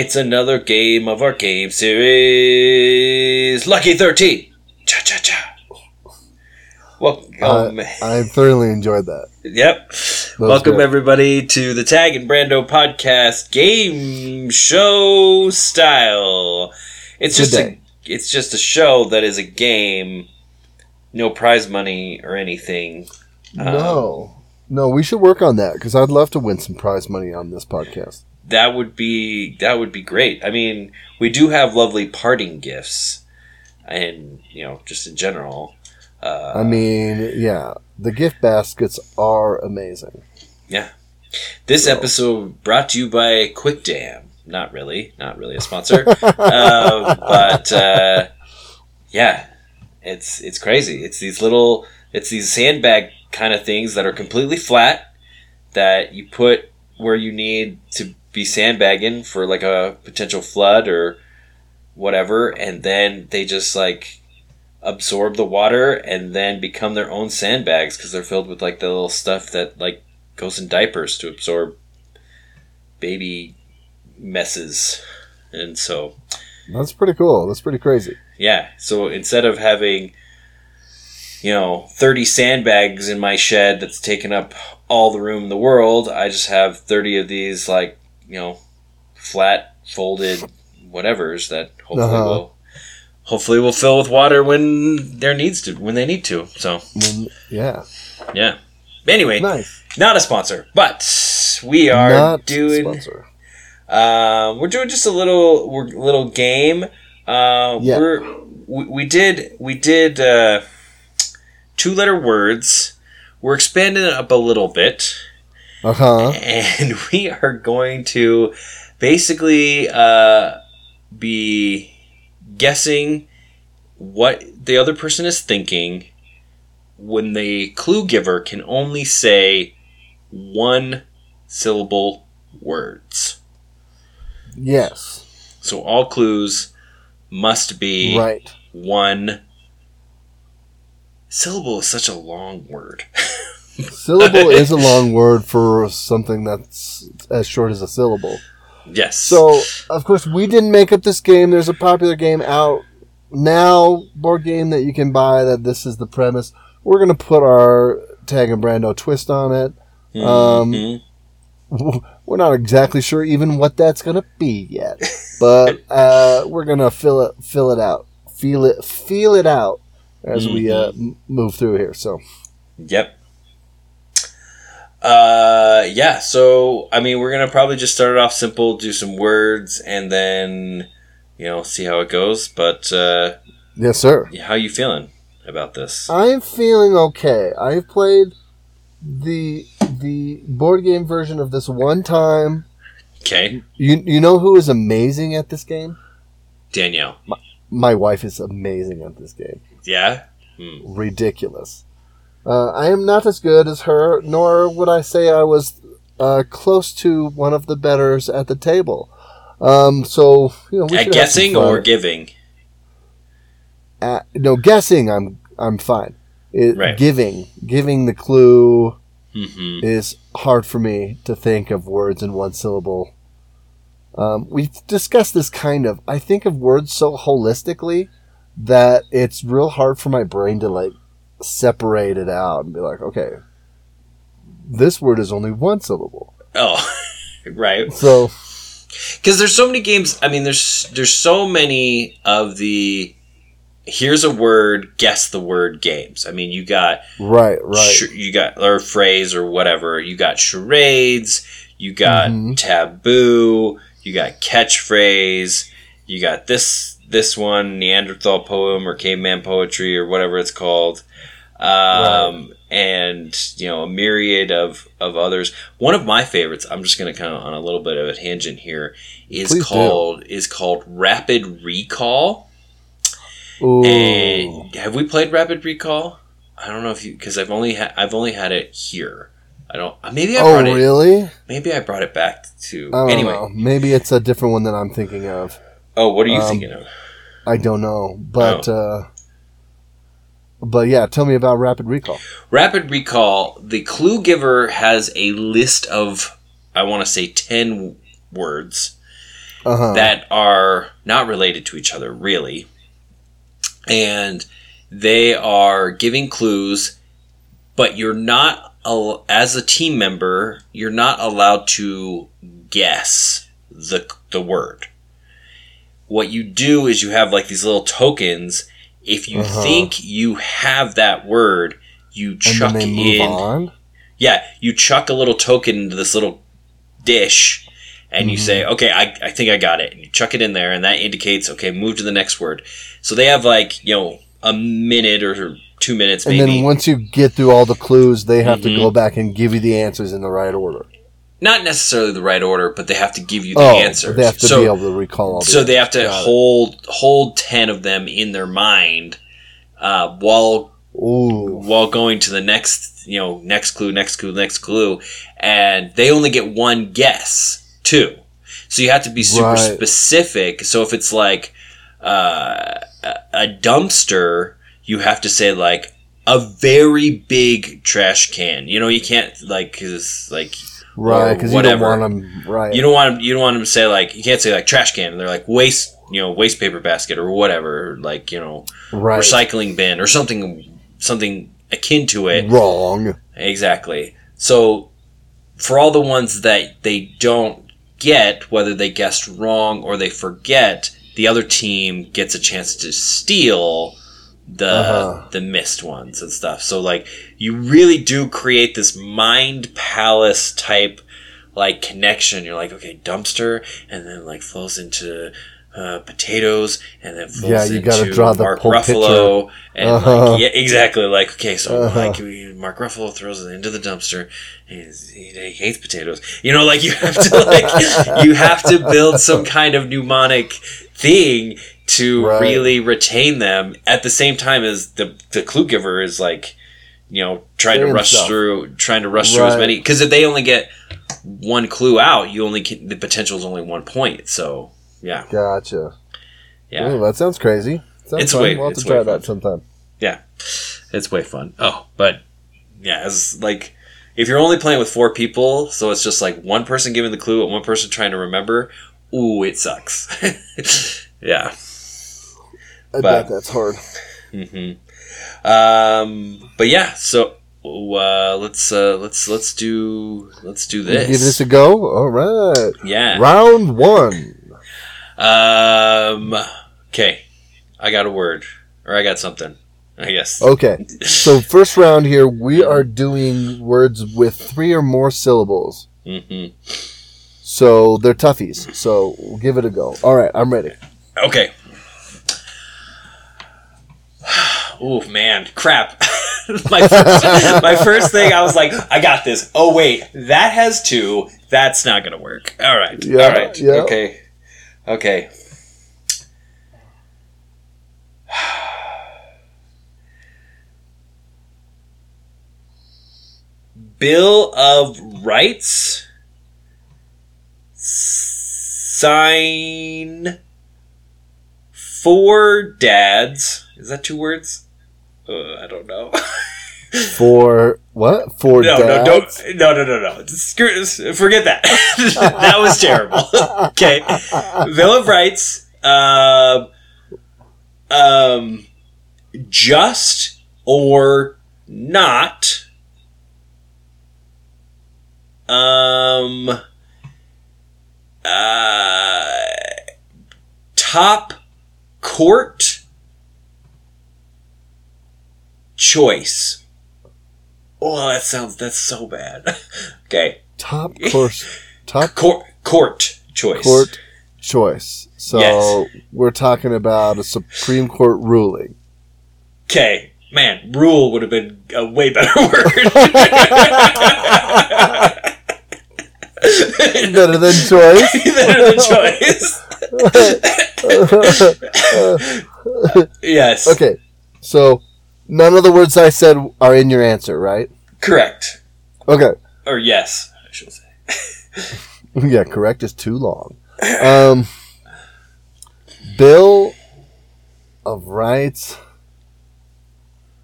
It's another game of our game series. Lucky 13. Cha cha cha. Well, oh, Uh, I thoroughly enjoyed that. Yep. was Welcome good. everybody to the Tag and Brando podcast game show style. It's just a, it's just a show that is a game, no prize money or anything. Um, no, no, we should work on that because I'd love to win some prize money on this podcast. That would be that would be great. I mean, we do have lovely parting gifts, and you know, just in general. Uh, I mean, yeah, the gift baskets are amazing. Yeah, this So- episode brought to you by Quick Dam. Not really, not really a sponsor, uh, but uh, yeah, it's it's crazy. It's these little, it's these sandbag kind of things that are completely flat that you put where you need to be sandbagging for like a potential flood or whatever, and then they just like absorb the water and then become their own sandbags because they're filled with like the little stuff that like goes in diapers to absorb baby messes. And so, That's pretty cool. That's pretty crazy. yeah, so instead of having, you know, 30 sandbags in my shed that's taking up all the room in the world, I just have 30 of these, like, you know, flat, folded whatevers that hopefully Uh-huh. will. Hopefully, will fill with water when there needs to, when they need to. So, yeah, yeah. Anyway, nice. not a sponsor, but we are Not doing sponsor. Um, we're doing just a little we're, little game. Uh, Yeah. We're we, we did we did uh, two letter words. We're expanding it up a little bit, Uh huh. and we are going to basically uh, be guessing what the other person is thinking when the clue giver can only say one syllable words. Yes. So all clues must be Right. one syllable is such a long word. Syllable is a long word for something that's as short as a syllable. yes. So, of course, we didn't make up this game. There's a popular game out now, board game that you can buy. That this is the premise. We're gonna put our Tag and Brando twist on it. um, Mhm. We're not exactly sure even what that's gonna be yet, but uh, we're gonna fill it, fill it out, feel it, feel it out as we uh, m- move through here. So, Yep. Uh, yeah. So I mean, we're gonna probably just start it off simple, do some words, and then you know see how it goes. But uh, yes, sir. how you feeling about this? I'm feeling okay. I've played the the board game version of this one time. Okay, You you know who is amazing at this game? Danielle. My wife is amazing at this game. Yeah. Hmm. Ridiculous. Uh, I am not as good as her, nor would I say I was uh, close to one of the betters at the table. Um, so you know, we At should have some guessing or giving? At- no guessing. I'm I'm fine. It, Right. Giving giving the clue Mm-hmm. is hard for me to think of words in one syllable. Um, we've discussed this kind of. I think of words so holistically that it's real hard for my brain to like separate it out and be like, okay, this word is only one syllable. Oh, right. So because there's so many games i mean there's there's so many of the here's a word guess the word games i mean you got right, right, sh- you got or phrase or whatever you got charades you got Mhm. taboo you got catchphrase you got this this one neanderthal poem or caveman poetry or whatever it's called um, and you know a myriad of of others one of my favorites i'm just going to kind of on a little bit of a tangent here is Please do. called is called rapid recall Ooh. and have we played Rapid Recall? I don't know if you because I've only ha- I've only had it here. I don't. uh, Maybe I oh, brought it. really? Maybe I brought it back to. I don't anyway. know. Maybe it's a different one that I'm thinking of. Oh, what are you Um, thinking of? I don't know, but Oh. uh, but yeah, tell me about Rapid Recall. Rapid Recall. The clue giver has a list of I want to say ten words, Uh-huh. that are not related to each other, really. And they are giving clues, but you're not, as a team member, you're not allowed to guess the, the word. What you do is you have like these little tokens. If you Uh-huh. think you have that word, you chuck then they move in on. yeah, you chuck a little token into this little dish and you Mhm. say, okay, I, I think I got it. And you chuck it in there and that indicates, okay, move to the next word. So they have like, you know, a minute or two minutes And then once you get through all the clues, they have Mhm. to go back and give you the answers in the right order. Not necessarily the right order, but they have to give you the Oh, answers. they have to so, be able to recall all the so they have to Got it. hold hold 10 of them in their mind uh, while Ooh. while going to the next, you know, next clue, next clue, next clue, and they only get one guess too. So you have to be super Right. specific. So if it's like uh, a a dumpster, you have to say like a very big trash can. You know, you can't like cause like Right, because you don't want them. Right. you don't want 'em- you don't want them to say like you can't say like trash can. They're like waste you know waste paper basket or whatever like you know right. recycling bin or something something akin to it. Wrong. Exactly. So for all the ones that they don't get, whether they guessed wrong or they forget, the other team gets a chance to steal the Uh-huh. the missed ones and stuff. So like you really do create this mind palace type like connection. You're like, okay, dumpster, and then like flows into uh, potatoes, and then Yeah, you gotta draw the Mark whole Ruffalo, and Uh-huh. like, yeah, exactly. Like, okay, so Uh-huh. like Mark Ruffalo throws it into the dumpster. He, he hates potatoes. You know, like you have to like you have to build some kind of mnemonic thing to Right. really retain them. At the same time as the the clue giver is like, you know, trying to rush through, trying to rush through as many. Because if they only get one clue out, you only get, the potential is only one point. So yeah, Gotcha. yeah. Ooh, that sounds crazy. Sounds It's fun. way- we'll have to try that sometime. Yeah. it's way fun. Oh, but yeah, it's like if you're only playing with four people, so it's just like one person giving the clue and one person trying to remember. Ooh, it sucks. yeah. I But- bet that's hard. hmm Um, but yeah, so uh, let's uh, let's let's do let's do this. Give this a go. All right. yeah. Round one. Um. Okay, I got a word, or I got something. I guess. Okay. So first round here, we are doing words with three or more syllables. hmm So they're toughies. So we'll give it a go. All right, I'm ready. Okay. Oh man, crap. my first, my first thing, I was like, I got this. Oh wait, that has two. That's not gonna work. All right. Yeah, All right. yeah. Okay. Okay. Bill of Rights. Sign for dads. Is that two words? Uh, I don't know. For what? For no, no, don't, no, no, no, no. Screw, forget that. that was terrible. Okay, Bill of Rights. Um, um, just or not. Um. Uh, top court choice. Oh, that sounds that's so bad. okay, Top course. Top court court choice. court choice. So Yes. we're talking about a Supreme Court ruling. Okay, man, rule would have been a way better word. Better than choice. better than choice. yes. Okay. So none of the words I said are in your answer, right? Correct. Okay. Or yes, I should say. Yeah, correct is too long. Um, Bill of Rights.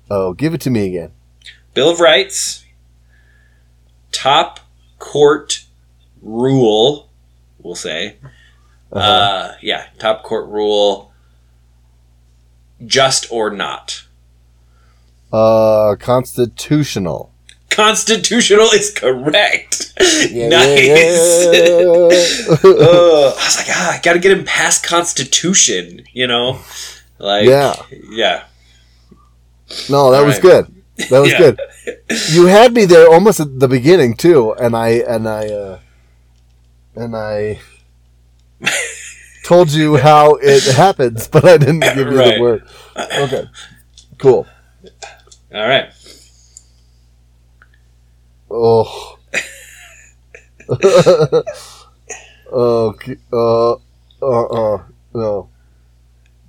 Oh, give it to me again. Bill of Rights. Top court rule. We'll say. Uh-huh. Uh, yeah, top court rule. Just or not. Uh, constitutional. Constitutional is correct. Yeah, nice. yeah, yeah. Ugh. I was like, ah, I gotta get him past Constitution, you know? Like, Yeah. yeah. No, that All was right. good. That was Yeah. good. You had me there almost at the beginning too, and I and I uh, and I told you how it happens, but I didn't give you Right. the word. Okay, cool. All right. Oh. okay. Uh. Uh. Uh. No.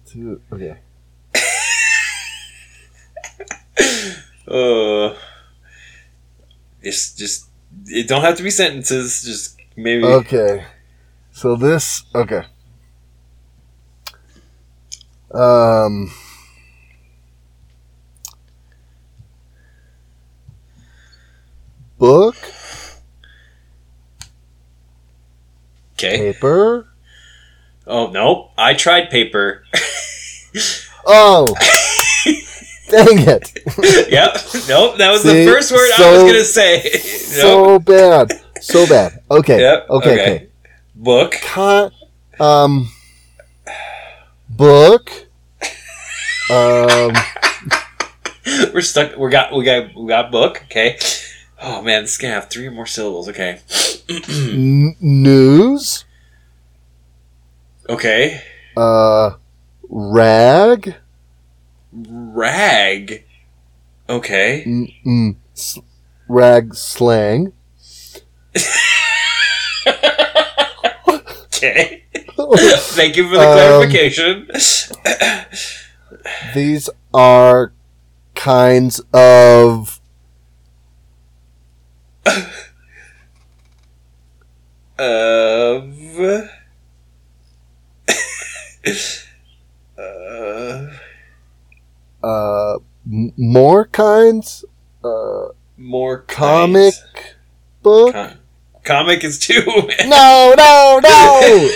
Two. Okay. Uh, just, just, it don't have to be sentences. Just maybe. Okay. So this okay. Um book, Okay. paper. Oh no, I tried paper. Oh. Dang it. yep. Nope. That was See? the first word I was gonna say. nope. So bad. So bad. Okay. Yep, Okay, okay. okay. Book. Con- um book. Um We're stuck. We got. We got. We got book. Okay. Oh man, this is gonna have three or more syllables. Okay. n- news. Okay. Uh rag. Rag. Okay. Mm, mm, s- rag slang. Okay. Thank you for the Um, clarification. These are kinds of of. uh, uh m- more kinds uh more comic kinds. book. Com- comic is two. no, no, no.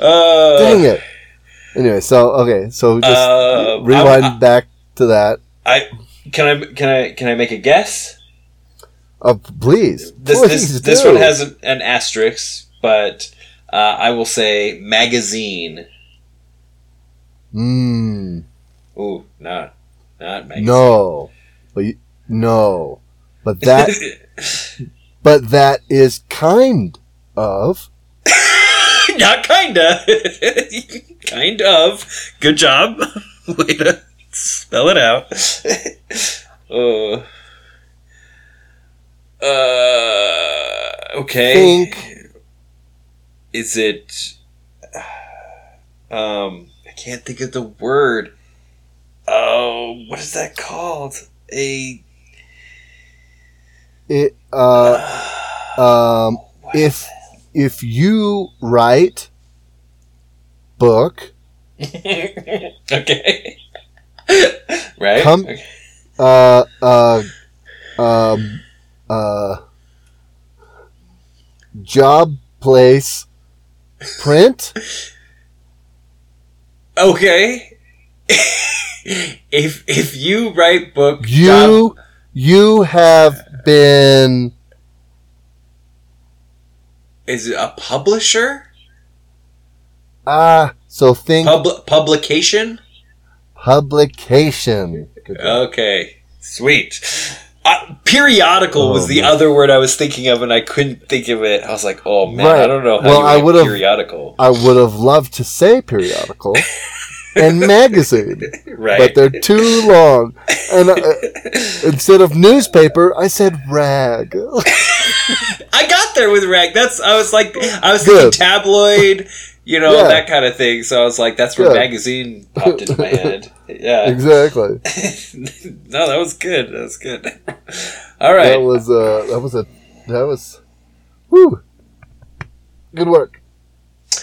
uh, Dang it. Anyway, so okay, so just Uh, rewind I'm- back to that. I can I can I can I make a guess? Uh, please, This please this, this one has an, an asterisk, but uh, I will say magazine. Mm, Ooh, not not magazine. no, but you, no, but that but that is kind of not kinda. kind of. Good job. Way to spell it out. uh, uh, okay. think Is it? Um, I can't think of the word. Oh, what is that called? A. it uh um if if you write book okay. right. Come- Okay. uh uh um uh job place print Okay. if if you write book, you job- you have been is it a publisher? ah so think Pub- publication? publication Okay, sweet. Uh, periodical was Oh, the man. other word I was thinking of, and I couldn't think of it. I was like, "Oh man, Right. I don't know how Well, I would've- periodical." I would have loved to say periodical and magazine right? but they're too long and uh, instead of newspaper I said rag I got there with rag. That's I was like, I was Good. thinking tabloid, you know, Yeah. that kind of thing. So I was like, that's where Good. magazine popped into my head. Yeah. exactly no, that was good. That was good. All right. That was uh that was a that was whew. Good work.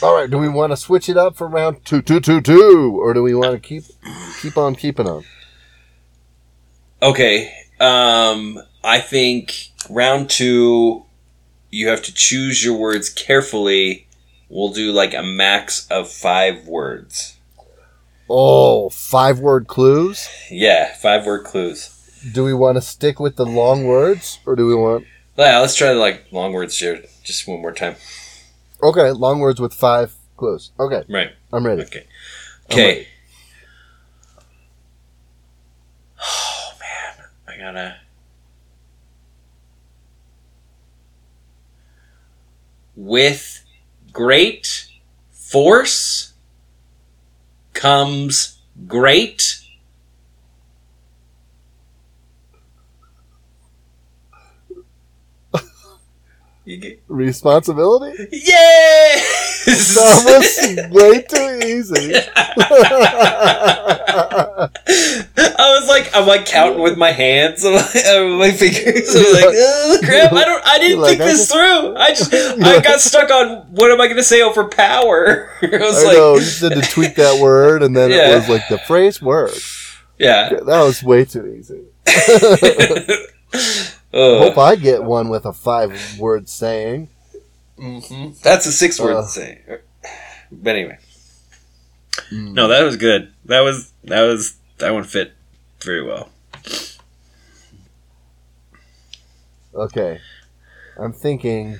All right, do we want to switch it up for round two, two, two, two, or do we want to keep keep on keeping on? Okay. Um, I think round two. you have to choose your words carefully. We'll do like a max of five words. Oh, five word clues. Yeah, five word clues. Do we want to stick with the long words, or do we want? Yeah, let's try like long words here, just one more time. Okay, long words with five clues. Okay, Right. I'm ready. Okay. Okay. Oh man, I gotta. With great force comes great. Responsibility. yes! That was way too easy. I was like, I'm like counting with my hands, and like, my fingers. I'm like, oh, crap! I don't, I didn't like, think I this just- through. I just, I got stuck on what am I going to say over power. I was I like, know you just had to tweak that word, and then Yeah. it was like the phrase word. yeah. That was way too easy. Uh, Hope I get one with a five word saying. mhm. That's a six word Uh. saying. But anyway, Mm. no, that was good. That was that was that one fit very well. Okay. I'm thinking.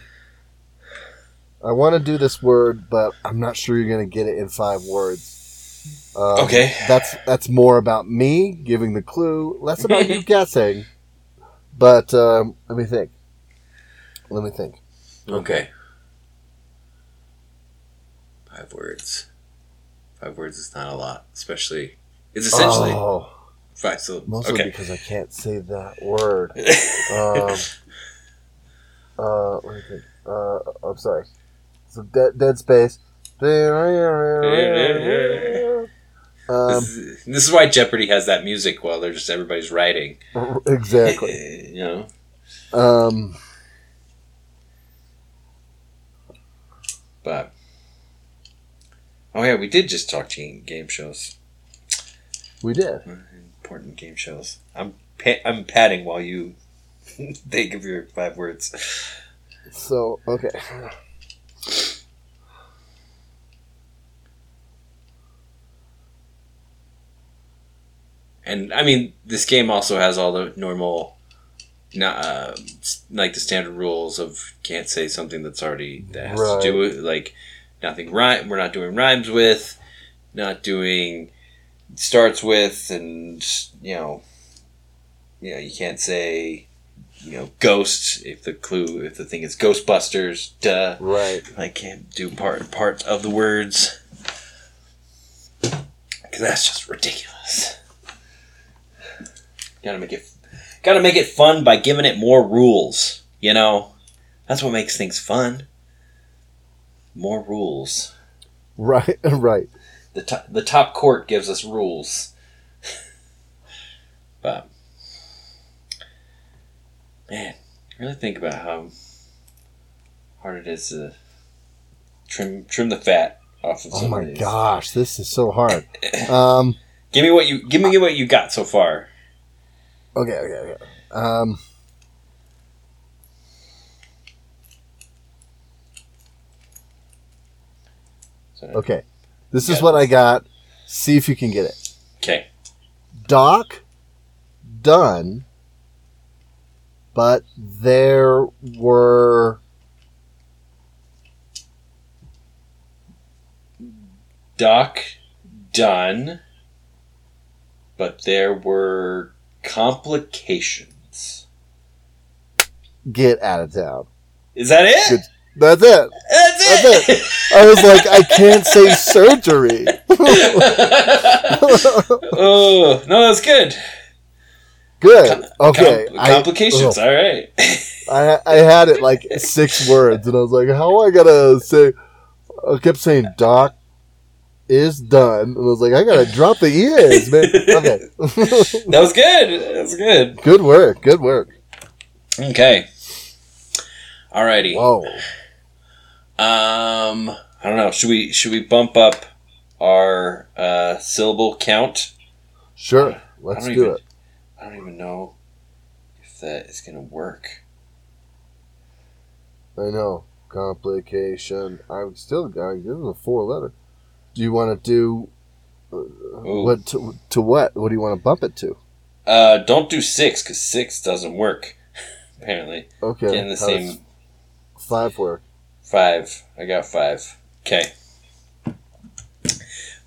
I want to do this word, but I'm not sure you're going to get it in five words. Um, Okay. That's that's more about me giving the clue, less about you guessing. But um, let me think. Let me think. Okay. Five words. Five words is not a lot, especially. It's essentially Oh, five syllables. mostly Okay. because I can't say that word. Um, uh, let me think. Uh, I'm sorry. So dead, dead space. Um, this, is, this is why Jeopardy has that music while they're just everybody's writing. exactly. you know. Um, But oh yeah, we did just talk to game shows, we did. Important game shows. I'm pa- I'm patting while you think of your five words. So okay. And I mean, this game also has all the normal, not uh, like the standard rules of can't say something that's already that has to do with like nothing rhyme. We're not doing rhymes with, not doing starts with, and you know, you know, you can't say you know ghost if the clue if the thing is Ghostbusters. Duh. Right. I can't do part part of the words because that's just ridiculous. Gotta make it, gotta make it fun by giving it more rules. You know, that's what makes things fun. More rules. Right. Right. The top, the top court gives us rules. but man, really think about how hard it is to trim trim the fat off of Oh some my of these. gosh, this is so hard. Um. Give me what you give me what you got so far. Okay. Okay. Okay. Um. Okay. This is what I got. See if you can get it. okay. Doc done, but there were Doc done, but there were complications. get out of town. Is that it? Good. That's it. That's That's it. I was like, I can't say surgery. oh no, that's good. Good. Okay. Com- I- complications. Oh. all right. I I had it like six words, and I was like, "How am I gotta say?" I kept saying "doc is done," and I was like, "I gotta drop the ears, man." Okay, That was good. That was good. good work, good work. Okay. Alrighty. Whoa, Um, I don't know. Should we should we bump up our uh, syllable count? sure, let's don't even- it. I don't even know if that is gonna work. I know. Complication. I'm still going. This is a four letter. Do you want to do uh, Ooh. what to, to what? What do you want to bump it to? Uh, don't do six because six doesn't work. Apparently, Okay. getting the how same five work. Five. I got five. Okay.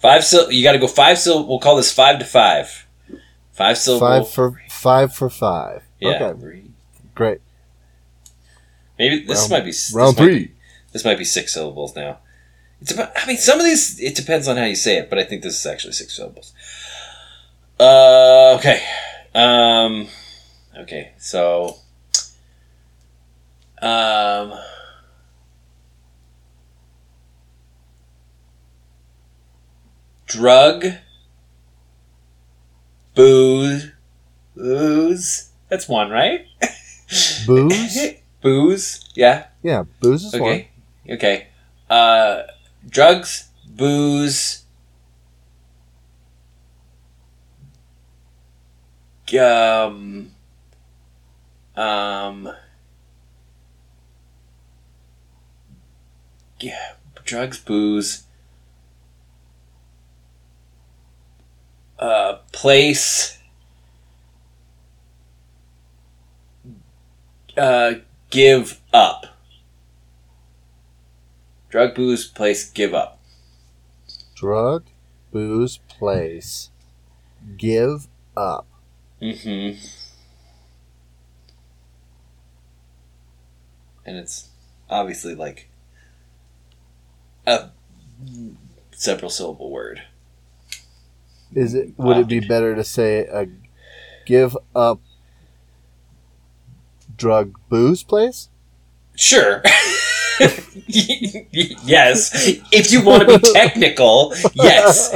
Five syll. You got to go five syllable. We'll call this five to five. Five syllable. Five for five for five. Yeah. Okay. Great. Maybe this Round- might be this Round might three. be- this might be six syllables now. It's about. I mean, some of these. It depends on how you say it, but I think this is actually six syllables. Uh. Okay. Um. Okay. So. Um. Drug. Booze. Booze. That's one, right? Booze? booze. Yeah. Yeah, booze is one. Okay. Okay. Uh, drugs, booze, um, um, yeah, drugs, booze, uh, place, uh, give up. Drug, booze, place, give up. Drug, booze, place. Give up. Mm-hmm. And it's obviously like a several syllable word. Is it? Would it be better to say a give up drug booze place? Sure. yes. If you want to be technical, yes.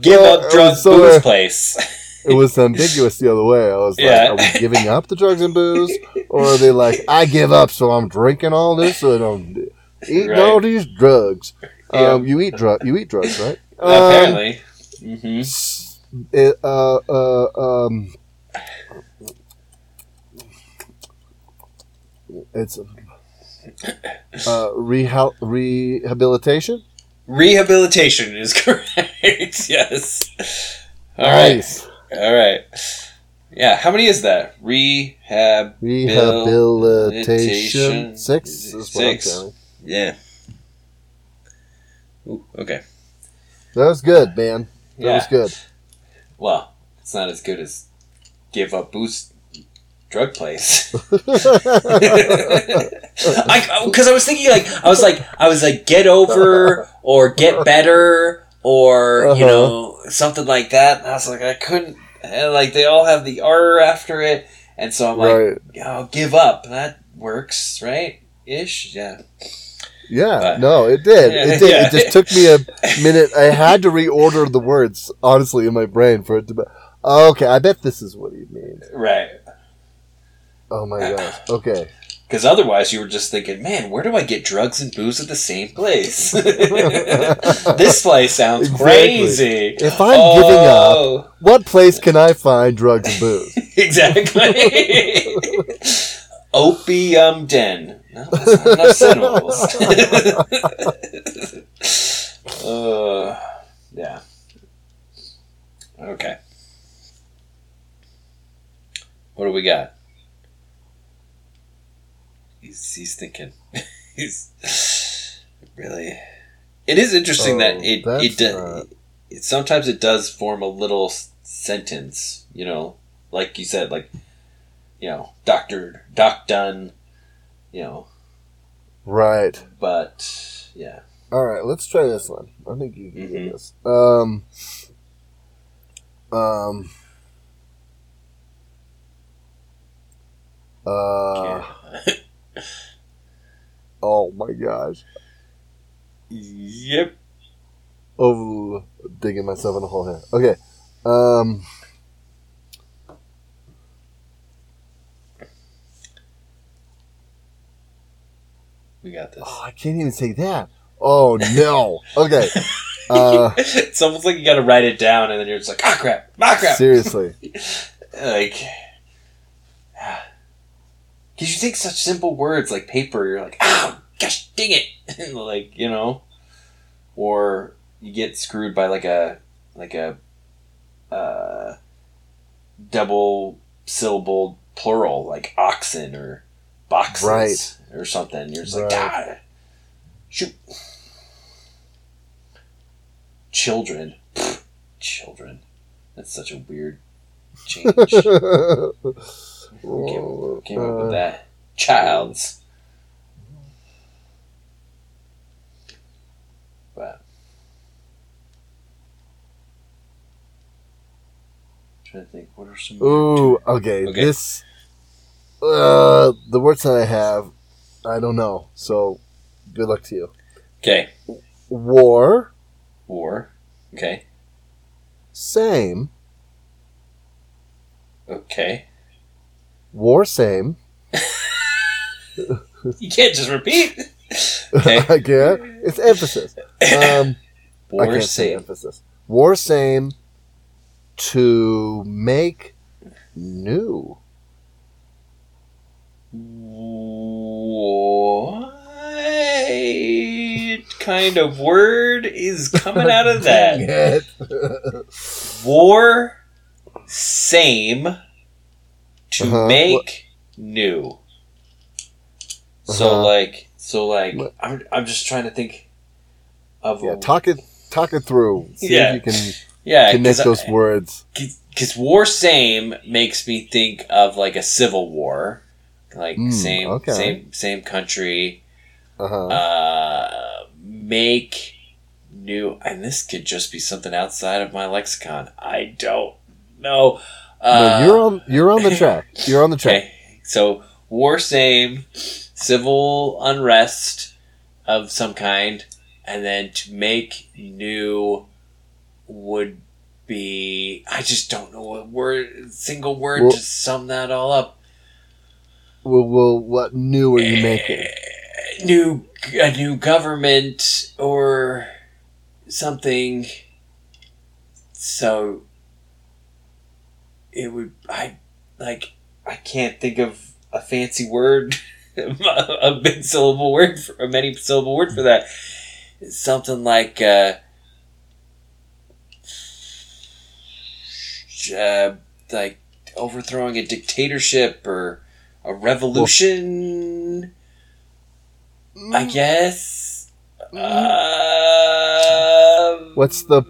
Give Well, up drug so, booze uh, place. It was ambiguous the other way. I was like, Yeah. are we giving up the drugs and booze, or are they like, I give up, so I'm drinking all this, so I don't eat Right. all these drugs? Yeah. Um, you eat drug, you eat drugs, right? Um, Apparently. hmm s- it, uh, uh, um, it's uh, reha- rehabilitation. Rehabilitation is correct. yes. All right. nice. All right. Yeah. How many is that? Rehab. Rehabilitation. Six Six. Yeah. Ooh, okay. That was good, man. That Yeah. was good. Well, it's not as good as give up boost drug place. I because I was thinking like I was like I was like get over or get better or you Uh-huh. know something like that. And I was like I couldn't and like they all have the R after it, and so I'm like right. oh, give up. That works, right? Ish, yeah. Yeah, But- no, it did. It did. yeah. It just took me a minute. I had to reorder the words, honestly, in my brain for it to be. Oh, okay, I bet this is what he means. Right. Oh my uh, gosh. Okay. Because otherwise, you were just thinking, man, where do I get drugs and booze at the same place? this place sounds Exactly. crazy. If I'm giving up, Oh, what place can I find drugs and booze? Exactly. Opium den. No, that's not enough uh, yeah. Okay. What do we got? He's he's thinking. he's really. It is interesting Oh, that it it, do- not- it sometimes it does form a little sentence. You know, like you said, like you know, Doctor Doc Dunn. You know, Right. but yeah. All right. Let's try this one. I think you can Mhm. get this. Um. Um. Uh. Oh my gosh. yep. Oh, digging myself in a hole here. Okay. Um. We got this. Oh, I can't even say that. Oh no. Okay. Uh, it's almost like you got to write it down, and then you're just like, ah, crap, ah, crap. seriously. Like, Because you take such simple words like paper, you're like, "Ow, gosh, dang it!" like you know, or you get screwed by like a like a uh, double syllable plural like oxen or boxes Right. or something. You're just Right. like, ah, shoot. Children, Pfft, children. That's such a weird change. Who came up with that? Childs. But trying to think, what are some? Ooh, okay. Okay. This, uh, the words that I have, I don't know. So, good luck to you. Okay, War, war. Okay, same. okay. War, same. You can't just repeat. Okay, Again, it's emphasis. Um, I can't say emphasis. War, same. To make new. What kind of word is coming out of that? War, same, to Uh-huh. make new. So Uh-huh. like, so like, What? I'm, I'm just trying to think of yeah, talk it, talk it through. See Yeah. if you can yeah, connect those words. because war same makes me think of like a civil war, like Mm, same okay. same same country. Uh-huh. Uh, make new, and this could just be something outside of my lexicon. I don't know. Uh, no, you're on. You're on the track. You're on the track. Okay, so war same, civil unrest of some kind, and then to make new would be I just don't know what word single word Well- to sum that all up. Well, well, what new are you making? Eh, New a new government or something. So it would I like I can't think of a fancy word, a big syllable word, for, a many syllable word for that. It's something like uh, uh, like overthrowing a dictatorship or a revolution. I guess. Uh, What's the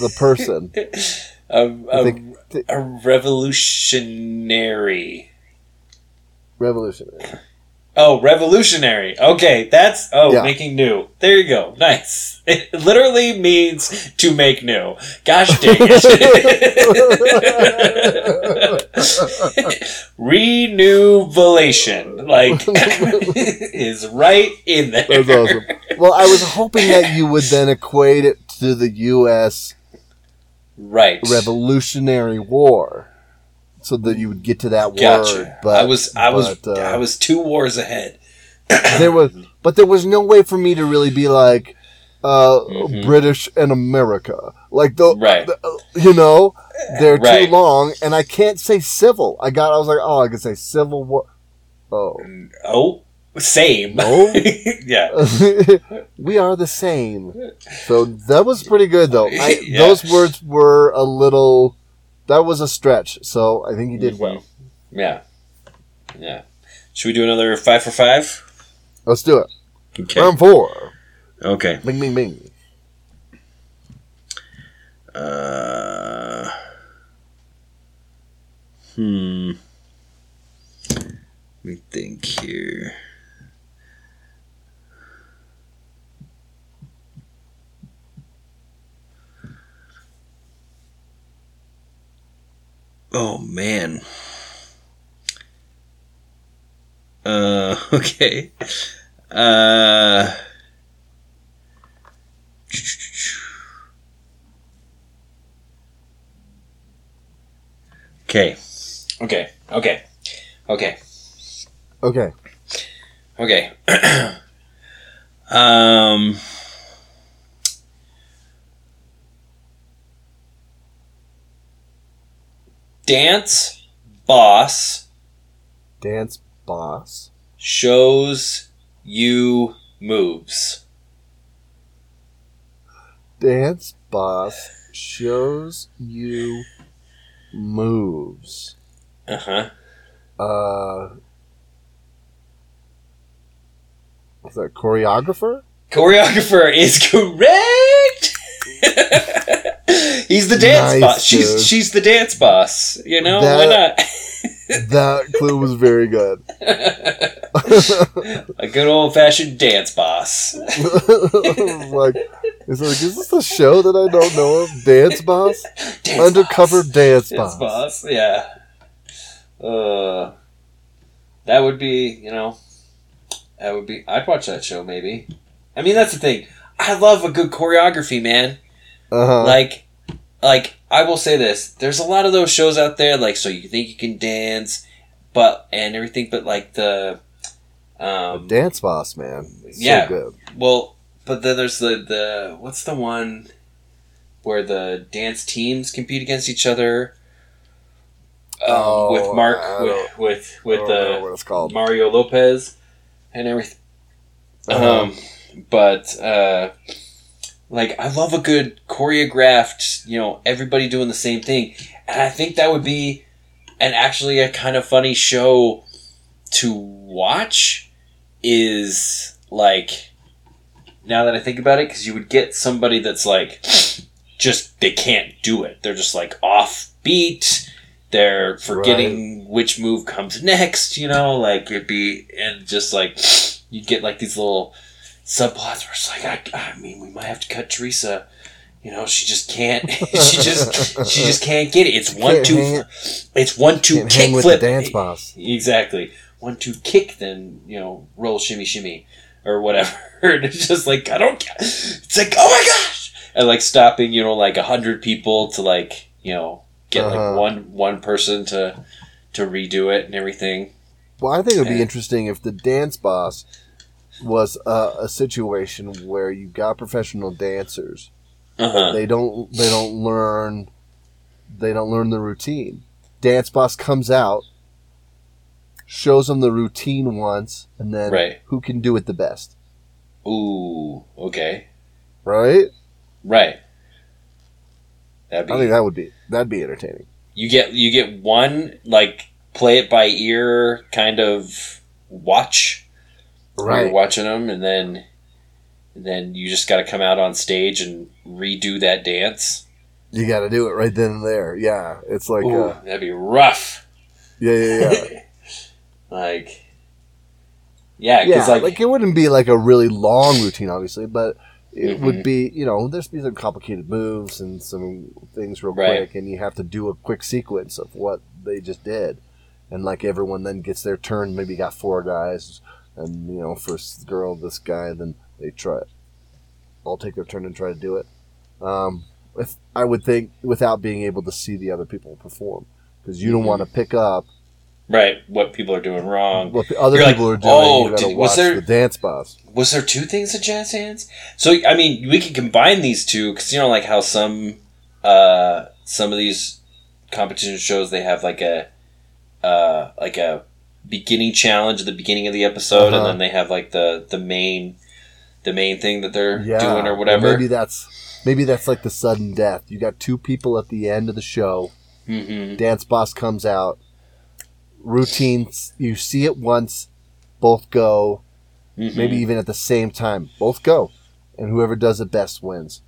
the person? a, I a, think- a revolutionary. Revolutionary. Oh, revolutionary. Okay, that's oh, Yeah. making new. There you go. Nice. It literally means to make new. Gosh dang it. Renewvelation, like, is right in there. That's awesome. Well, I was hoping that you would then equate it to the U.S. Right. Revolutionary War, so that you would get to that Gotcha. word. But I was, I was, but, uh, I was two wars ahead. there was, but there was no way for me to really be like uh, Mhm. British and America, like the, Right. the- you know, they're Right. too long, and I can't say civil. I got, I was like, oh, I could say civil war. Oh, Oh, same. No? yeah. we are the same. So that was pretty good, though. I, Yeah. Those words were a little. That was a stretch. So I think you did Mhm. well. Yeah. Yeah. Should we do another five for five? Let's do it. Okay. Round four. Okay. Bing, bing, bing. Uh, hmm. Let me think here. Oh man. Uh, okay. Uh. Okay. Okay. Okay. Okay. Okay. Okay. um. Dance, boss, Dance, boss shows you moves. dance boss shows you moves. Uh huh. Uh, is that choreographer? Choreographer is correct. He's the dance Nice, boss. dude. She's she's the dance boss. You know That- why not? That clue was very good. A good old fashioned dance boss. like, it's like, is this a show that I don't know of? Dance boss, Dance undercover boss. dance, Dance boss. boss. Yeah. Uh, that would be you know, that would be. I'd watch that show maybe. I mean that's the thing. I love a good choreography, man. Uh huh. like like i will say this there's a lot of those shows out there like so you think you can dance but and everything but like the um dance boss, man. It's Yeah. So good. well but then there's the the what's the one where the dance teams compete against each other um, Oh, with mark with with with the what it's called. mario lopez and everything Uh-huh. um, but uh, like I love a good choreographed, you know, everybody doing the same thing, and I think that would be, and actually a kind of funny show to watch is like now that I think about it, because you would get somebody that's like just they can't do it. They're just like off beat. They're forgetting which move comes next. You know, like it'd be and just like you get like these little subplots where it's like I, I mean we might have to cut Teresa. You know, she just can't. she just she just can't get it. It's one Can't two. It's one two Can't kick flip. the dance boss. Exactly. One two kick, then you know roll shimmy shimmy or whatever. and it's just like I don't. It's like oh my gosh, and like stopping you know like a hundred people to like you know get Uh-huh. like one one person to to redo it and everything. Well, I think it would be interesting if the dance boss was uh, a situation where you got professional dancers. Uh huh. They don't. They don't learn. They don't learn the routine. Dance boss comes out, shows them the routine once, and then Right. who can do it the best, Ooh. Okay. right? Right. That'd be. I think that would be that'd be entertaining. you get you get one like play it by ear kind of watch where you're watching them and then and then you just got to come out on stage and redo that dance You got to do it right then and there. Yeah, it's like Ooh, uh, that'd be rough yeah, yeah, yeah. like yeah yeah, because like, like, it wouldn't be like a really long routine, obviously, but it Mhm. would be, you know, there's be some complicated moves and some things real Right. quick, and you have to do a quick sequence of what they just did, and like everyone then gets their turn. Maybe you got four guys, and you know, first girl, this guy, then they try. All take their turn and try to do it. Um, if I would think without being able to see the other people perform, because you don't Mhm. want to pick up right what people are doing wrong what the other You're like, people are doing. "Oh, you got to did- was watch there- the dance boss. was there two things in jazz hands so i mean we could combine these two because you know like how some uh some of these competition shows they have like a uh like a beginning challenge at the beginning of the episode and Uh-huh. then they have like the the main the main thing that they're yeah, doing or well, whatever maybe that's maybe that's like the sudden death. You got two people at the end of the show. hmm Dance boss comes out. Routines. You see it once. Both go. Mm-hmm. Maybe even at the same time. Both go, and whoever does it best wins.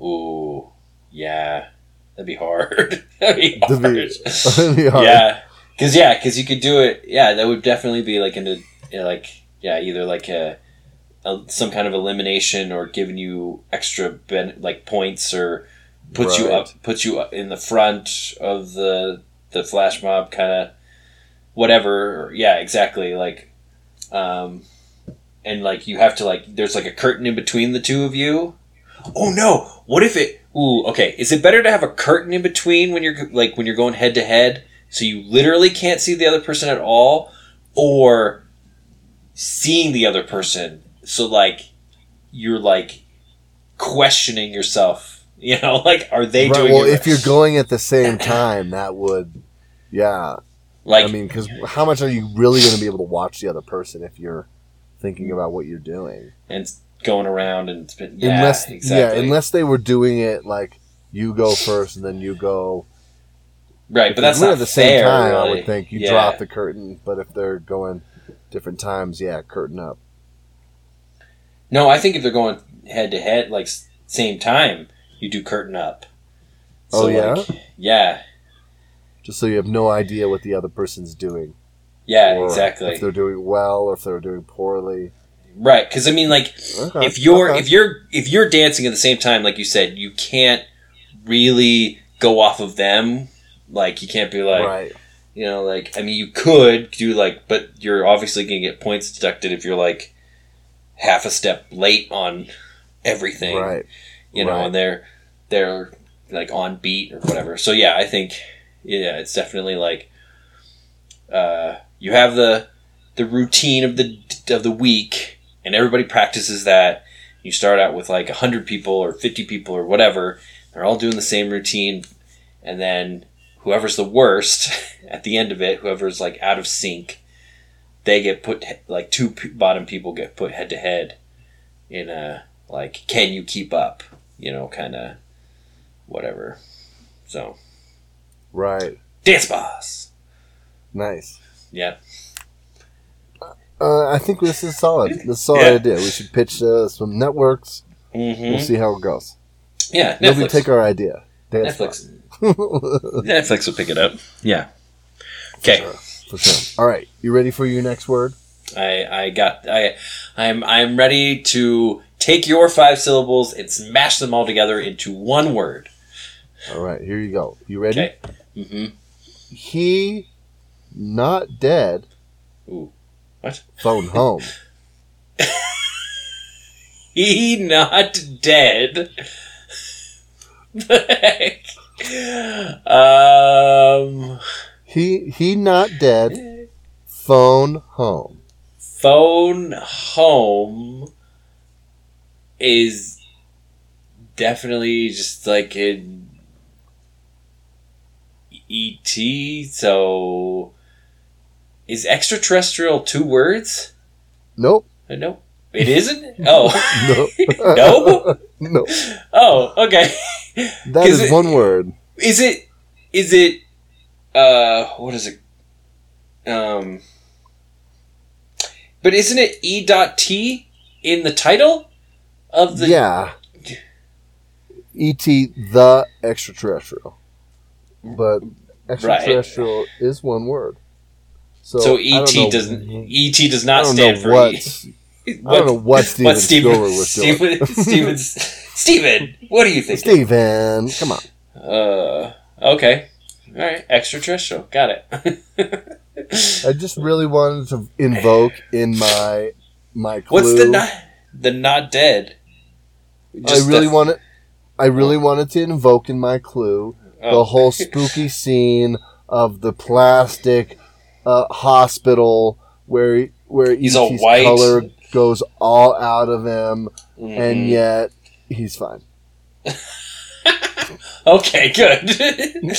ooh yeah that'd be hard that'd be hard. be- That'd be hard. yeah because yeah because you could do it yeah that would definitely be like in know, like yeah either like a, a some kind of elimination or giving you extra ben, like points or puts you up puts you up in the front of the the flash mob kind of whatever yeah exactly like um and like you have to like there's like a curtain in between the two of you. Oh no what if it ooh okay is it better to have a curtain in between when you're like when you're going head to head so you literally can't see the other person at all or seeing the other person so like you're like questioning yourself you know like are they Right, doing well, it if you're going at the same time, that would, yeah, Like I mean, because how much are you really going to be able to watch the other person if you're thinking about what you're doing? and going around and yeah, unless exactly. yeah, unless they were doing it like you go first and then you go. Right, but that's not at the same fair, time. I would think you Yeah. drop the curtain, but if they're going different times, yeah, curtain up. No, I think if they're going head to head, like same time, you do curtain up. Oh, yeah? like, yeah, Just so you have no idea what the other person's doing. yeah, exactly. If they're doing well or if they're doing poorly. Right, because I mean, like Okay, if you're okay. if you're if you're dancing at the same time, like you said, you can't really go off of them. Like you can't be like right, you know, like I mean, you could do like, but you're obviously gonna get points deducted if you're like half a step late on everything. right, you know, Right. and they're they're like on beat or whatever. So yeah, I think yeah, it's definitely like uh, you have the the routine of the of the week, and everybody practices that. You start out with like hundred people or fifty people or whatever. They're all doing the same routine, and then whoever's the worst at the end of it, whoever's like out of sync, they get put like two p- bottom people get put head to head in a like can you keep up you know kind of whatever so right. dance boss Nice. yeah Uh, I think this is solid. This is a solid Yeah. idea. We should pitch uh, some networks. mm-hmm. We'll see how it goes. yeah netflix take our idea. Netflix fun. netflix will pick it up yeah okay For sure. All right, you ready for your next word? i i got i i'm i'm ready to take your five syllables and smash them all together into one word All right, here you go. You ready? okay mm-hmm He not dead. Ooh. What? Phone home. he not dead The heck? Um He he not dead. Phone home. phone home is definitely just like an ET. So is extraterrestrial two words? Nope. Uh, No, it isn't. Oh, No. No? no. oh, okay. That Is it- one word. Is it? Is it? Uh, what is it? Um, but isn't it E dot T in the title of the? yeah. E.T. the extraterrestrial. But extraterrestrial is one word. So, So I E don't T doesn't. E T does not stand for what. E. I don't know what Steven what Steven, Spielberg was doing. Steven, Steven, Steven, what do you think? Steven, come on. Uh, okay, all right, extraterrestrial, got it. I just really wanted to invoke in my my clue. What's the not the not dead? I really the- wanted. I really wanted to invoke in my clue the oh. whole spooky scene of the plastic uh, hospital where where He's all white. color goes all out of him, Mhm. and yet he's fine. Okay, good.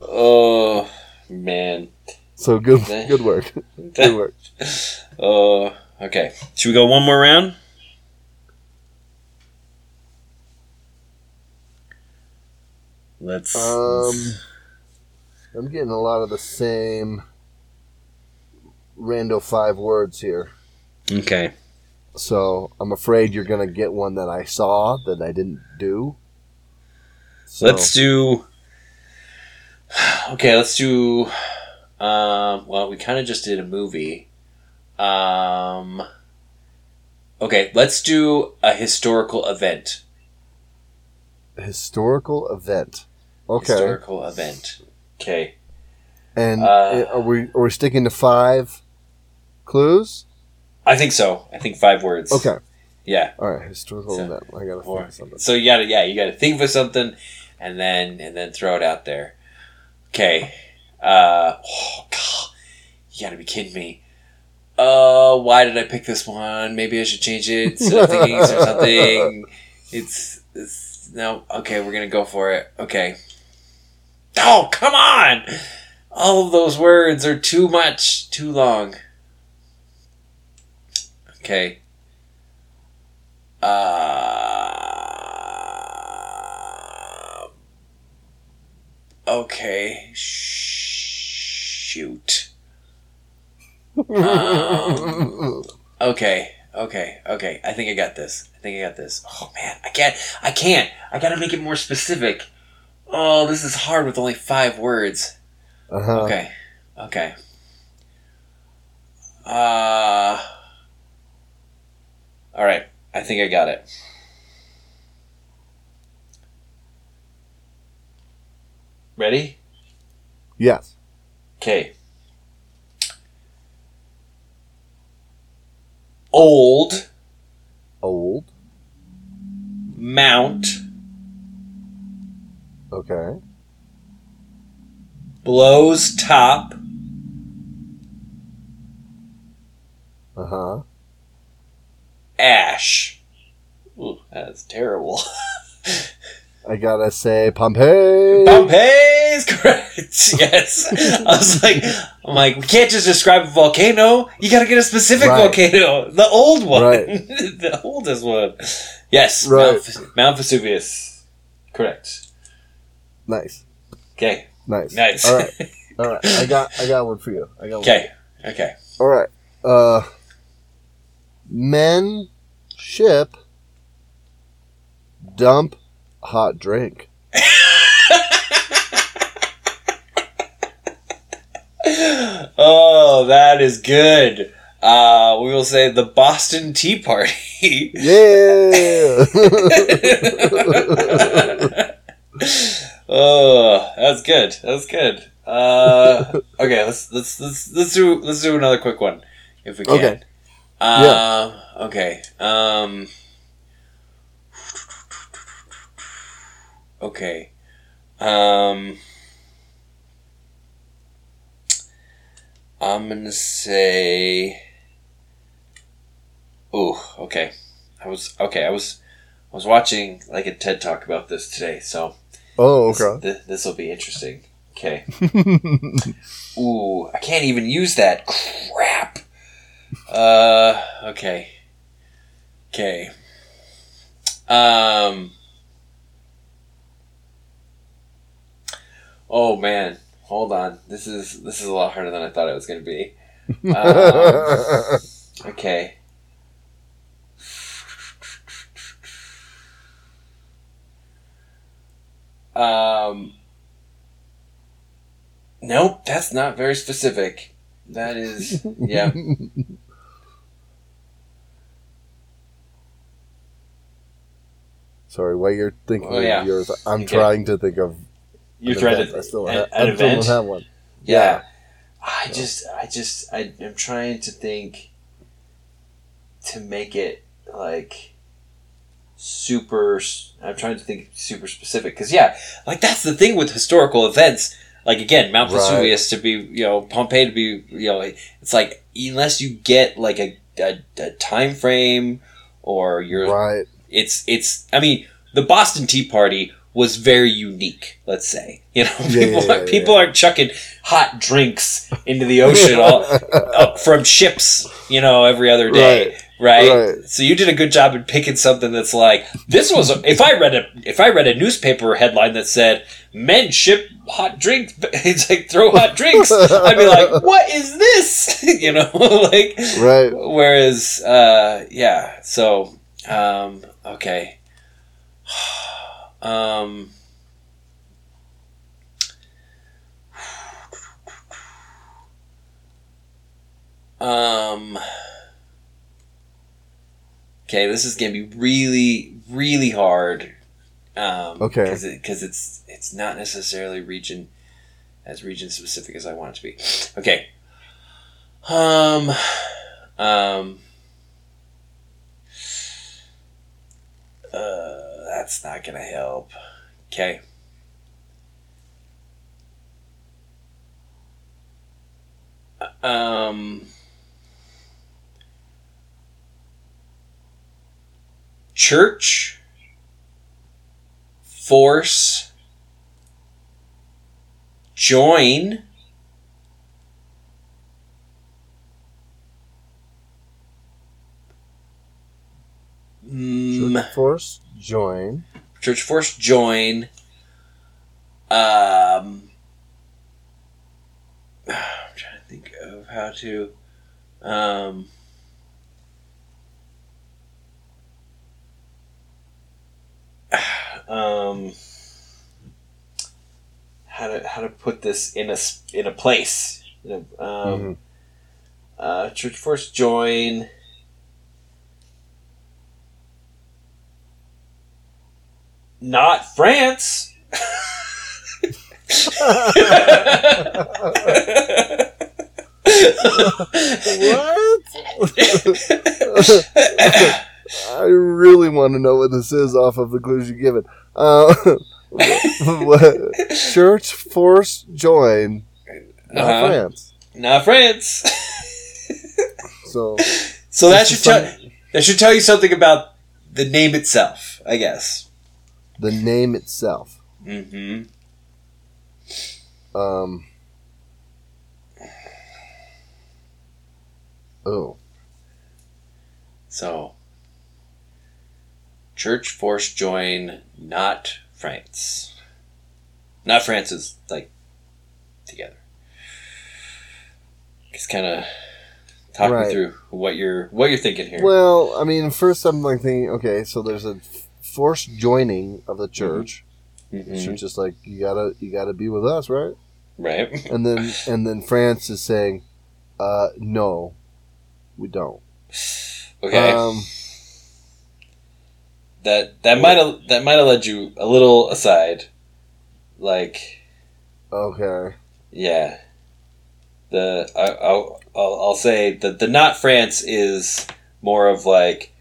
oh man. So good, good work, good work. Uh, okay. Should we go one more round? Let's. Um, I'm getting a lot of the same rando five words here. Okay. So I'm afraid you're gonna get one that I saw that I didn't do. So, Let's do. Okay, let's do. Um, well, we kind of just did a movie. Um, okay, let's do a historical event. historical event. Okay. Historical event. Okay. And Uh, are we are we sticking to five clues? I think so. I think five words. Okay. Yeah. All right. Historical So- event. I gotta think Or, of something. so you gotta, yeah, you gotta think of something, and then and then throw it out there. Okay. Uh, oh god, you gotta be kidding me. Uh, why did I pick this one? Maybe I should change it. Thinking or something. It's, it's no. Okay, we're gonna go for it. Okay. Oh come on! All of those words are too much, too long. Okay. Uh, okay. Shoot. Um, okay. Okay. Okay. I think I got this. I think I got this. Oh man, I can't. I can't. I gotta make it more specific. Oh, this is hard with only five words. uh-huh. Okay. Okay. Uh. All right. I think I got it. Ready? Yes. Okay. Old Old. Mount Okay. blows top Uh huh. Ash. Ooh, that's terrible. I gotta say Pompeii. Pompeii's correct. yes. I was like, I'm like, we can't just describe a volcano. You got to get a specific Right. volcano, the old one, Right. the oldest one. Yes, Right. Mount, Ves- Mount Vesuvius. Correct. Nice. Okay. Nice. Nice. All right. All right. I got. I got one for you. I got. One. Okay. Okay. All right. Uh. Men ship dump hot drink. Oh, that is good. Uh, we will say the Boston Tea Party. Yeah. oh, that's good. That's good. Uh, okay, let's let's let's let's do let's do another quick one if we can. Okay. Uh, Okay. Um. Okay. Um. I'm gonna say. Ooh. Okay. I was okay. I was. I was watching like a TED talk about this today, so oh, okay. this will be interesting. Okay. Ooh, I can't even use that. Crap. Uh, okay. Okay. Um. Oh man, hold on. This is this is a lot harder than I thought it was going to be. Um, okay. Um. Nope, that's not very specific. That is, yeah. Sorry, while you're thinking Oh, yeah. of yours, I'm Okay. trying to think of. You're trying event. to I still, an, ha- an I still event. don't have one. Yeah. I just, I just, I, I'm trying to think to make it like super. I'm trying to think super specific because yeah, like that's the thing with historical events. Like again, Mount Right. Vesuvius to be, you know, Pompeii to be, you know, it's like unless you get like a, a, a time frame or you're Right. It's it's I mean the Boston Tea Party was very unique. Let's say you know people yeah, yeah, aren't, people aren't chucking hot drinks into the ocean all, up from ships you know every other day right. Right. So you did a good job in picking something that's like this was a, if I read a if I read a newspaper headline that said men ship hot drinks it's like throw hot drinks I'd be like what is this you know like Right. Whereas, uh, yeah. So, um, okay. Um. Um. Okay, this is gonna be really, really hard. Um, Okay. Because it, cause it's it's not necessarily region as region specific as I want it to be. Okay. Um. Um. Uh, that's not gonna help. Okay. Um. Church. Force. Join. Mm, Church Force join. Church Force join. Um, I'm trying to think of how to. Um, um, how to how to put this in a in a place. In a, um, Mhm. uh, Church Force join. Not France. what? I really want to know what this is off of the clues you given. Uh, what- Church Force join. Not Uh-huh. France. Not France. So So that should tell that should tell you something about the name itself, I guess. The name itself. Mm-hmm. Um. Oh, So, church force join, not France. Not France is like together. Just kind of talk Right. me through what you're what you're thinking here. well, I mean, first I'm like thinking, okay, so there's a forced joining of the church. Mhm. So just like you gotta, you gotta be with us, right? Right. And then, and then France is saying, uh, no, we don't. Okay. Um, that that might have that might have led you a little aside. Like okay. Yeah. The I, I'll, I'll I'll say that the not France is more of like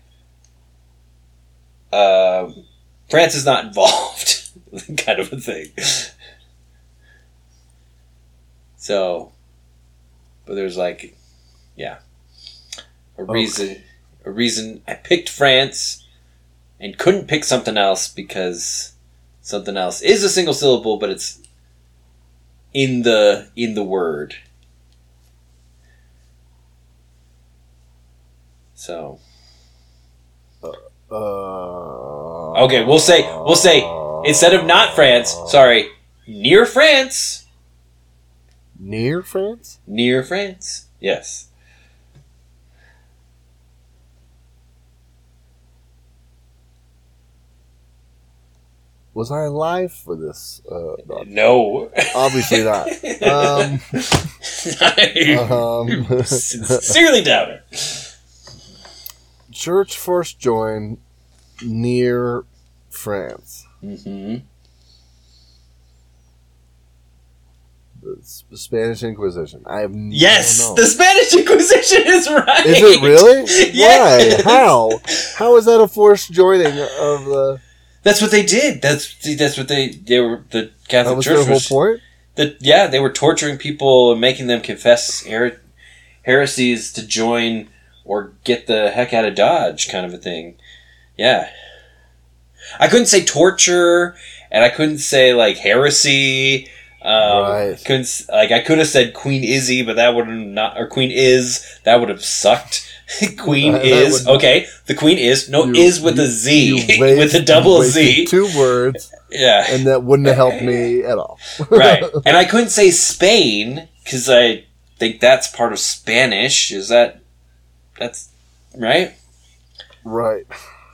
um, France is not involved kind of a thing. So, but there's like, yeah, a reason a reason I picked France and couldn't pick something else because something else is a single syllable, but it's in the in the word. So Uh, Okay, we'll say- we'll say, instead of not France, sorry, near France, Near France? near France. Yes. Was I alive for this? Uh, no. Obviously not. Um, I um, sincerely doubt it. Church force join near France. hmm The Spanish Inquisition. I have n- Yes, the. Spanish Inquisition is right. Is it really? Yes. Why? How? How is that a forced joining of the? That's what they did. That's that's what they they were the Catholic was Church their whole was point. that yeah they were torturing people and making them confess her- heresies to join or get the heck out of dodge kind of a thing yeah i couldn't say torture and i couldn't say like heresy um, Right. couldn't like i could have said queen izzy but that would not or queen is that would have sucked queen That is okay the queen is no You- is with you- a z you with a double z Two words, yeah and that wouldn't have helped me at all. right. And I couldn't say Spain because I think that's part of Spanish. Is that that's right? right.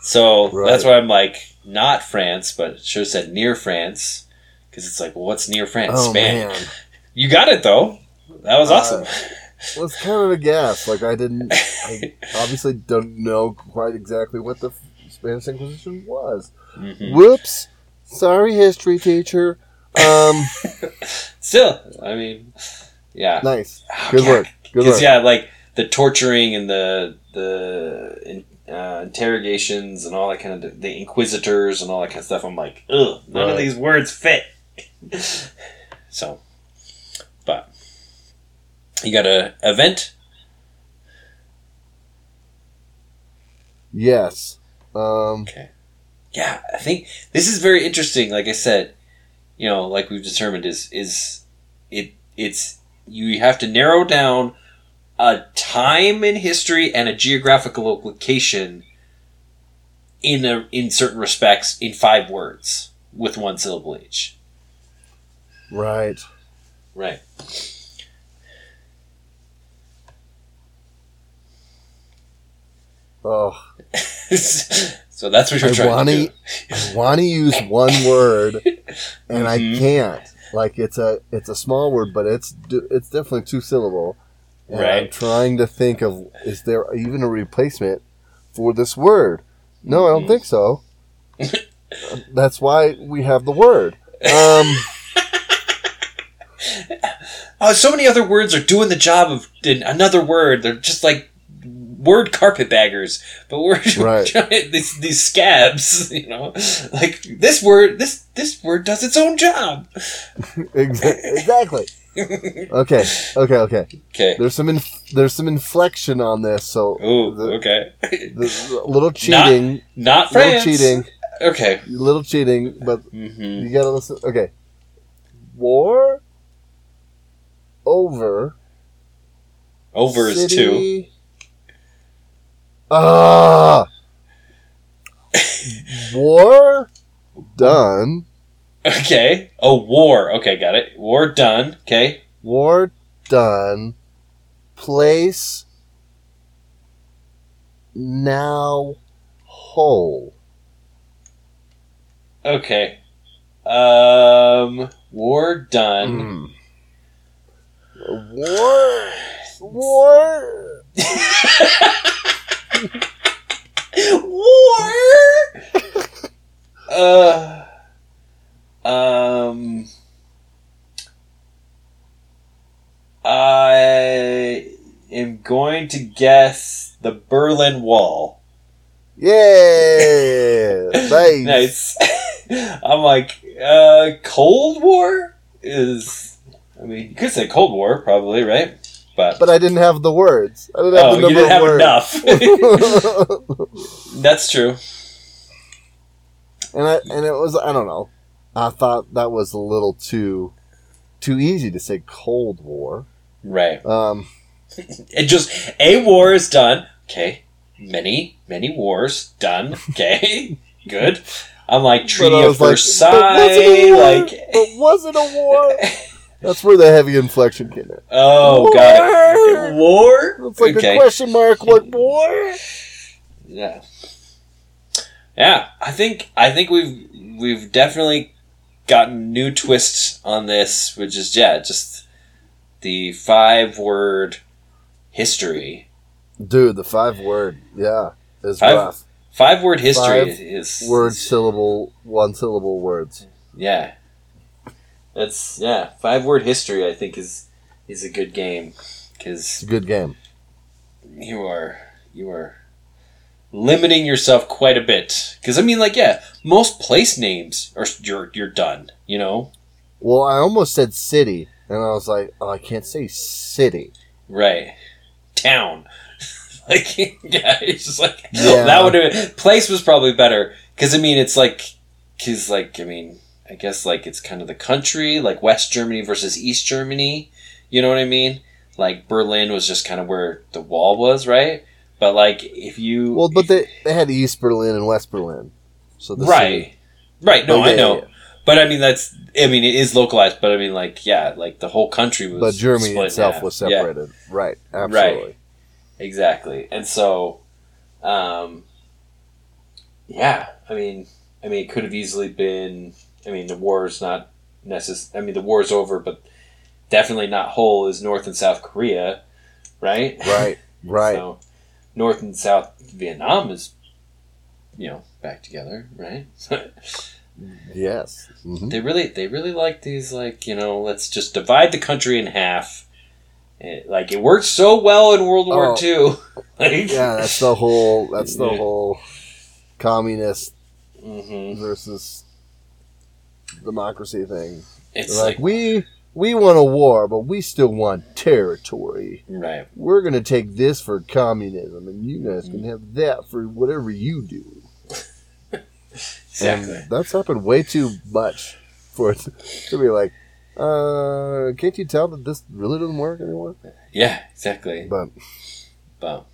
So Right. that's why I'm like not France, but it should have said near France because it's like, well, what's near France? Oh Spain. man, You got it though. That was Uh, awesome. well, it's kind of a guess. Like I didn't. I obviously don't know quite exactly what the Spanish Inquisition was. Mhm. Whoops. Sorry, history teacher. Um, Still, I mean, yeah. nice. Oh, Good work. Good work. yeah, like the torturing and the the in, uh, interrogations and all that kind of the inquisitors and all that kind of stuff. I'm like, ugh, none of these words fit. so, but you got a event. Yes. Um, okay. Yeah, I think this is very interesting. Like I said, you know, like we've determined is is it it's you have to narrow down a time in history and a geographical location in a in certain respects in five words with one syllable each. Right. Right. Oh, so that's what you're I trying want to do. I want to use one word, and I Mhm. can't. Like it's a it's a small word, but it's it's definitely two syllable. And I'm Right. trying to think of is there even a replacement for this word? No, I don't Mhm. think so. That's why we have the word. Um, Oh, so many other words are doing the job of another word. They're just like word carpetbaggers, but we're Right. trying, these these scabs. You know, like this word. This this word does its own job. exactly. Okay. Okay. Okay. Okay. There's some inf- there's some inflection on this, so Ooh. the, okay. the, a little cheating, Not little France. cheating, Okay. little cheating, but hmm You gotta listen. Okay. War over Over is two. city. Ah. War done. Okay. Oh, war. Okay, got it. War done. Okay. War done. Place now whole. Okay. Um. War done. Mm. War. War. War. uh. Um. I am going to guess the Berlin Wall. Yeah. Nice. Nice. I'm like, uh, Cold War is. I mean, you could say Cold War, probably, right? But, But I didn't have the words. I didn't have oh, the number of words. enough. That's true. and I and it was I don't know. I thought that was a little too too easy to say Cold War. Right. Um, It just a war is done. Okay. Many, many wars done. Okay. Good. I'm like Treaty of like, Versailles. was it a war? like, it a war? That's where the heavy inflection came in. oh, got it. War. It's like okay. a question mark. What war? Yeah. Yeah, I think I think we've we've definitely gotten new twists on this, which is yeah, just the five word history. Dude, the five word, yeah, is Five rough. Five word history Five is Word syllable, one syllable words. Yeah. That's yeah, five word history I think is is a good game cuz good game. you are you are limiting yourself quite a bit cuz I mean like yeah, most place names are you're you're done, you know? Well, I almost said city, and I was like, oh, I can't say city. Right. Town. like, yeah, it's just like, Yeah. that would have, place was probably better. Cause I mean, it's like, cause like, I mean, I guess like it's kind of the country, like West Germany versus East Germany. You know what I mean? Like Berlin was just kind of where the wall was, right? But like, if you. Well, but they, they had East Berlin and West Berlin. So right. city- Right. No, Oh, yeah, I know. yeah, yeah. But I mean, that's, I mean, it is localized, but I mean, like, yeah, like the whole country was. But Germany itself half. was Yeah. separated. Right. Absolutely. Exactly. And so, um, yeah, I mean, I mean, it could have easily been. I mean, the war is not necess. I mean, the war's over, but definitely not whole is North and South Korea, right? Right. Right. So, North and South Vietnam is, you know, back together, right? Yes. hmm they really, they really like these, like you know, let's just divide the country in half. It, like it worked so well in World War Oh. II. like, Yeah, that's the whole. That's the Yeah. whole communist hmm versus democracy thing. It's like, like, we we want a war, but we still want territory. right, We're gonna take this for communism, and you guys can have that for whatever you do. exactly. And that's happened way too much for it to be like, uh, can't you tell that this really doesn't work anymore? Yeah, exactly. But But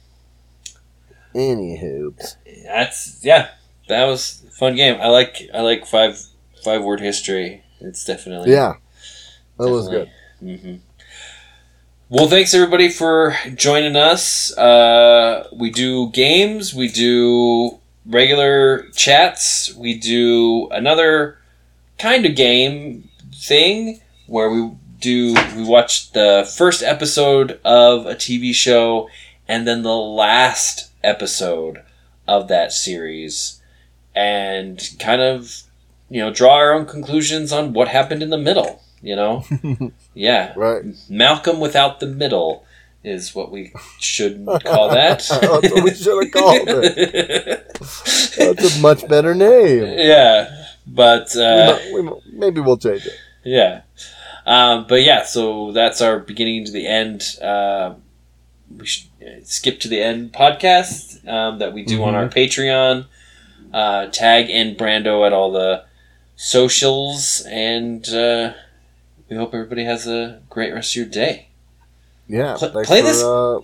any hoops. that's yeah, that was a fun game. I like I like five five word history. It's definitely Yeah, that was good. hmm Well, thanks everybody for joining us. Uh, we do games, we do regular chats, we do another kind of game thing where we do we watch the first episode of a TV show and then the last episode of that series and kind of you know draw our own conclusions on what happened in the middle you know yeah Right. malcolm without the middle is what we should call that That's what we should have called it. That's a much better name. yeah but uh, we, mi- we, maybe we'll change it. Yeah. Um, but yeah, so that's our beginning to the end. Uh, we should uh, skip to the end podcast um, that we do on our Patreon. Uh, tag in Brando at all the socials, and uh, we hope everybody has a great rest of your day. Yeah. Pl- play for, this- Uh,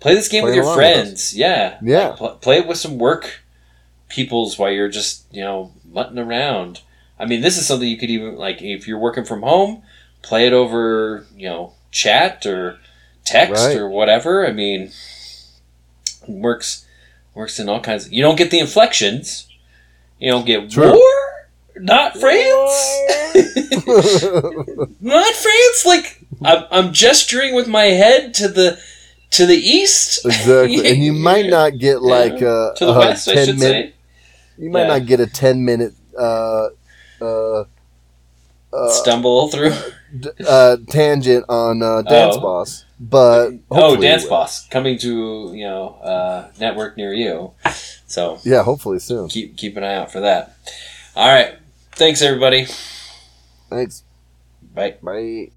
Play this game with your along with friends. Yeah. yeah. Pl- play it with some work peoples while you're just you know mutting around. I mean, this is something you could even like if you're working from home, play it over you know chat or text Right. or whatever. I mean, works works in all kinds. Of, you don't get the inflections. You don't get True. war. Not France. Not France. Like I'm, I'm gesturing with my head to the to the east. exactly. And you might not get like Yeah. a, to the a west, I 10 should minute, say. You might Yeah. not get a 10 minute uh, uh, uh, Stumble through. d- uh, tangent on uh, Dance Oh. Boss, but Oh, Dance. Boss coming to you know uh, network near you. So Yeah, hopefully soon. keep keep an eye out for that. All right, thanks everybody. Thanks. Bye. Bye.